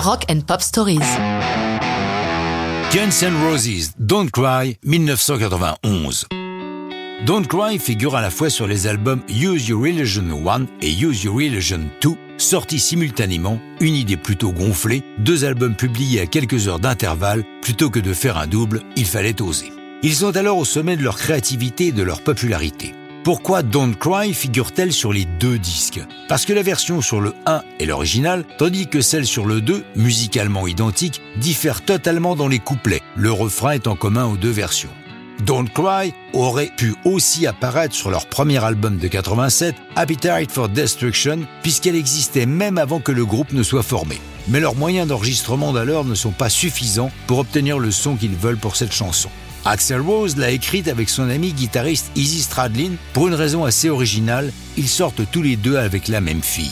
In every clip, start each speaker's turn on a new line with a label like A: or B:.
A: Rock and Pop Stories.
B: Guns N' Roses, Don't Cry, 1991. Don't Cry figure à la fois sur les albums Use Your Religion 1 et Use Your Religion 2, sortis simultanément, une idée plutôt gonflée, deux albums publiés à quelques heures d'intervalle, plutôt que de faire un double, il fallait oser. Ils sont alors au sommet de leur créativité et de leur popularité. Pourquoi Don't Cry figure-t-elle sur les deux disques? Parce que la version sur le 1 est l'original, tandis que celle sur le 2, musicalement identique, diffère totalement dans les couplets, le refrain est en commun aux deux versions. Don't Cry aurait pu aussi apparaître sur leur premier album de 87, Appetite for Destruction, puisqu'elle existait même avant que le groupe ne soit formé. Mais leurs moyens d'enregistrement d'alors ne sont pas suffisants pour obtenir le son qu'ils veulent pour cette chanson. Axel Rose l'a écrite avec son ami guitariste Izzy Stradlin pour une raison assez originale, ils sortent tous les deux avec la même fille.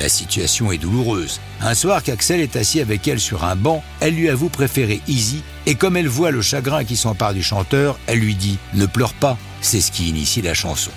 B: La situation est douloureuse. Un soir qu'Axel est assis avec elle sur un banc, elle lui avoue préférer Izzy, et comme elle voit le chagrin qui s'empare du chanteur, elle lui dit ⁇ Ne pleure pas ⁇ c'est ce qui initie la chanson.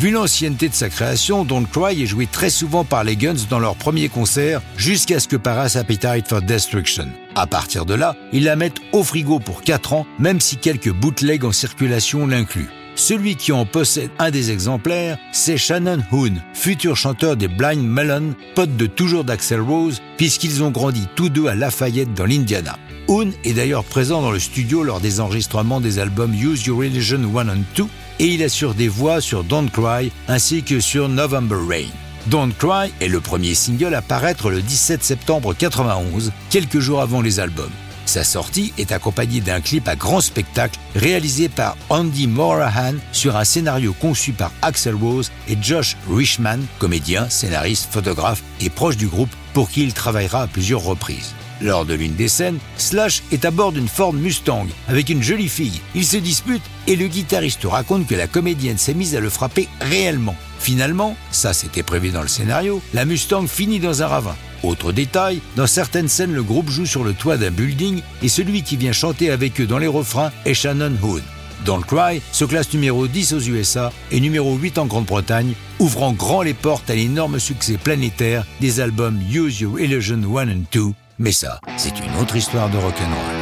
B: Vu l'ancienneté de sa création, Don't Cry est joué très souvent par les Guns dans leur premier concert jusqu'à ce que paraisse Appetite for Destruction. À partir de là, ils la mettent au frigo pour 4 ans, même si quelques bootlegs en circulation l'incluent. Celui qui en possède un des exemplaires, c'est Shannon Hoon, futur chanteur des Blind Melon, pote de toujours d'Axel Rose, puisqu'ils ont grandi tous deux à Lafayette dans l'Indiana. Hoon est d'ailleurs présent dans le studio lors des enregistrements des albums Use Your Religion 1 and 2 et il assure des voix sur Don't Cry ainsi que sur November Rain. Don't Cry est le premier single à paraître le 17 septembre 91, quelques jours avant les albums. Sa sortie est accompagnée d'un clip à grand spectacle réalisé par Andy Morahan sur un scénario conçu par Axel Rose et Josh Richman, comédien, scénariste, photographe et proche du groupe pour qui il travaillera à plusieurs reprises. Lors de l'une des scènes, Slash est à bord d'une Ford Mustang avec une jolie fille. Ils se disputent et le guitariste raconte que la comédienne s'est mise à le frapper réellement. Finalement, ça c'était prévu dans le scénario, la Mustang finit dans un ravin. Autre détail, dans certaines scènes, le groupe joue sur le toit d'un building et celui qui vient chanter avec eux dans les refrains est Shannon Hood. Don't Cry se classe numéro 10 aux USA et numéro 8 en Grande-Bretagne, ouvrant grand les portes à l'énorme succès planétaire des albums Use Your Illusion 1 and 2 mais ça, c'est une autre histoire de rock'n'roll.